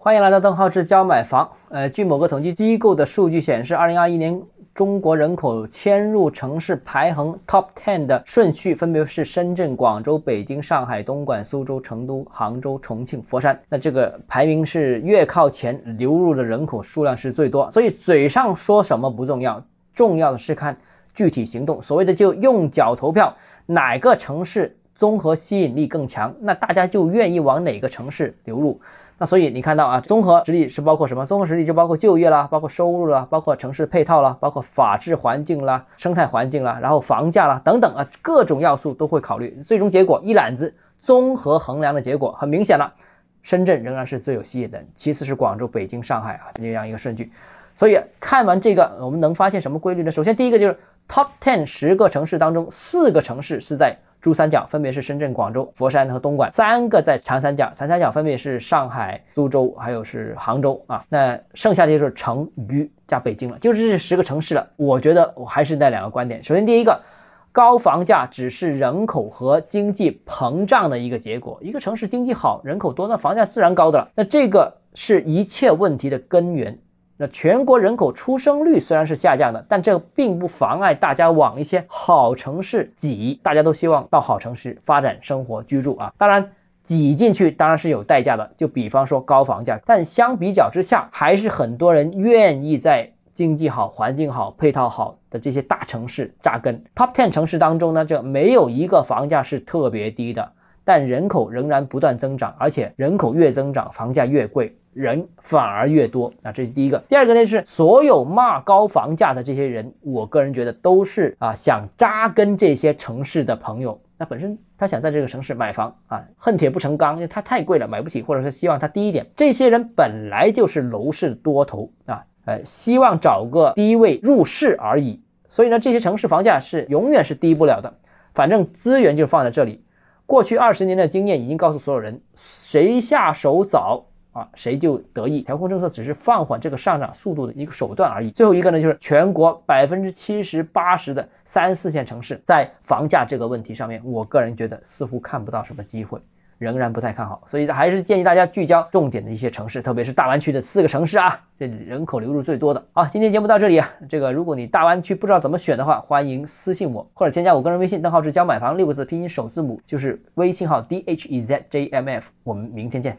欢迎来到邓浩志教买房。呃，据某个统计机构的数据显示，二零二一年中国人口迁入城市排行 Top Ten 的顺序分别是深圳、广州、北京、上海、东莞、苏州、成都、杭州、重庆、佛山。那这个排名是越靠前，流入的人口数量是最多。所以嘴上说什么不重要，重要的是看具体行动。所谓的就用脚投票，哪个城市综合吸引力更强，那大家就愿意往哪个城市流入。那所以你看到啊，综合实力是包括什么？综合实力就包括就业啦，包括收入啦，包括城市配套啦，包括法治环境啦、生态环境啦，然后房价啦等等啊，各种要素都会考虑。最终结果一揽子综合衡量的结果很明显了，深圳仍然是最有吸引的，其次是广州、北京、上海啊这样一个顺序。所以看完这个，我们能发现什么规律呢？首先第一个就是 Top Ten 十个城市当中，四个城市是在。珠三角分别是深圳、广州、佛山和东莞三个，在长三角，长三角分别是上海、苏州，还有是杭州啊。那剩下的就是成渝加北京了，就是这十个城市了。我觉得我还是那两个观点。首先，第一个，高房价只是人口和经济膨胀的一个结果。一个城市经济好，人口多，那房价自然高的了。那这个是一切问题的根源。那全国人口出生率虽然是下降的，但这并不妨碍大家往一些好城市挤。大家都希望到好城市发展生活居住啊。当然，挤进去当然是有代价的。就比方说高房价，但相比较之下，还是很多人愿意在经济好、环境好、配套好的这些大城市扎根。Top ten 城市当中呢，这没有一个房价是特别低的，但人口仍然不断增长，而且人口越增长，房价越贵。人反而越多啊，这是第一个。第二个呢是所有骂高房价的这些人，我个人觉得都是啊想扎根这些城市的朋友。那本身他想在这个城市买房啊，恨铁不成钢，因为他太贵了买不起，或者是希望它低一点。这些人本来就是楼市多头啊，呃，希望找个低位入市而已。所以呢，这些城市房价是永远是低不了的。反正资源就放在这里。过去二十年的经验已经告诉所有人，谁下手早。啊，谁就得益？调控政策只是放缓这个上涨速度的一个手段而已。最后一个呢，就是全国百分之七十八十的三四线城市在房价这个问题上面，我个人觉得似乎看不到什么机会，仍然不太看好。所以还是建议大家聚焦重点的一些城市，特别是大湾区的四个城市啊，这里人口流入最多的。好，今天节目到这里啊，这个如果你大湾区不知道怎么选的话，欢迎私信我或者添加我个人微信，账号是教买房六个字拼音首字母，就是微信号 d h e z j m f。我们明天见。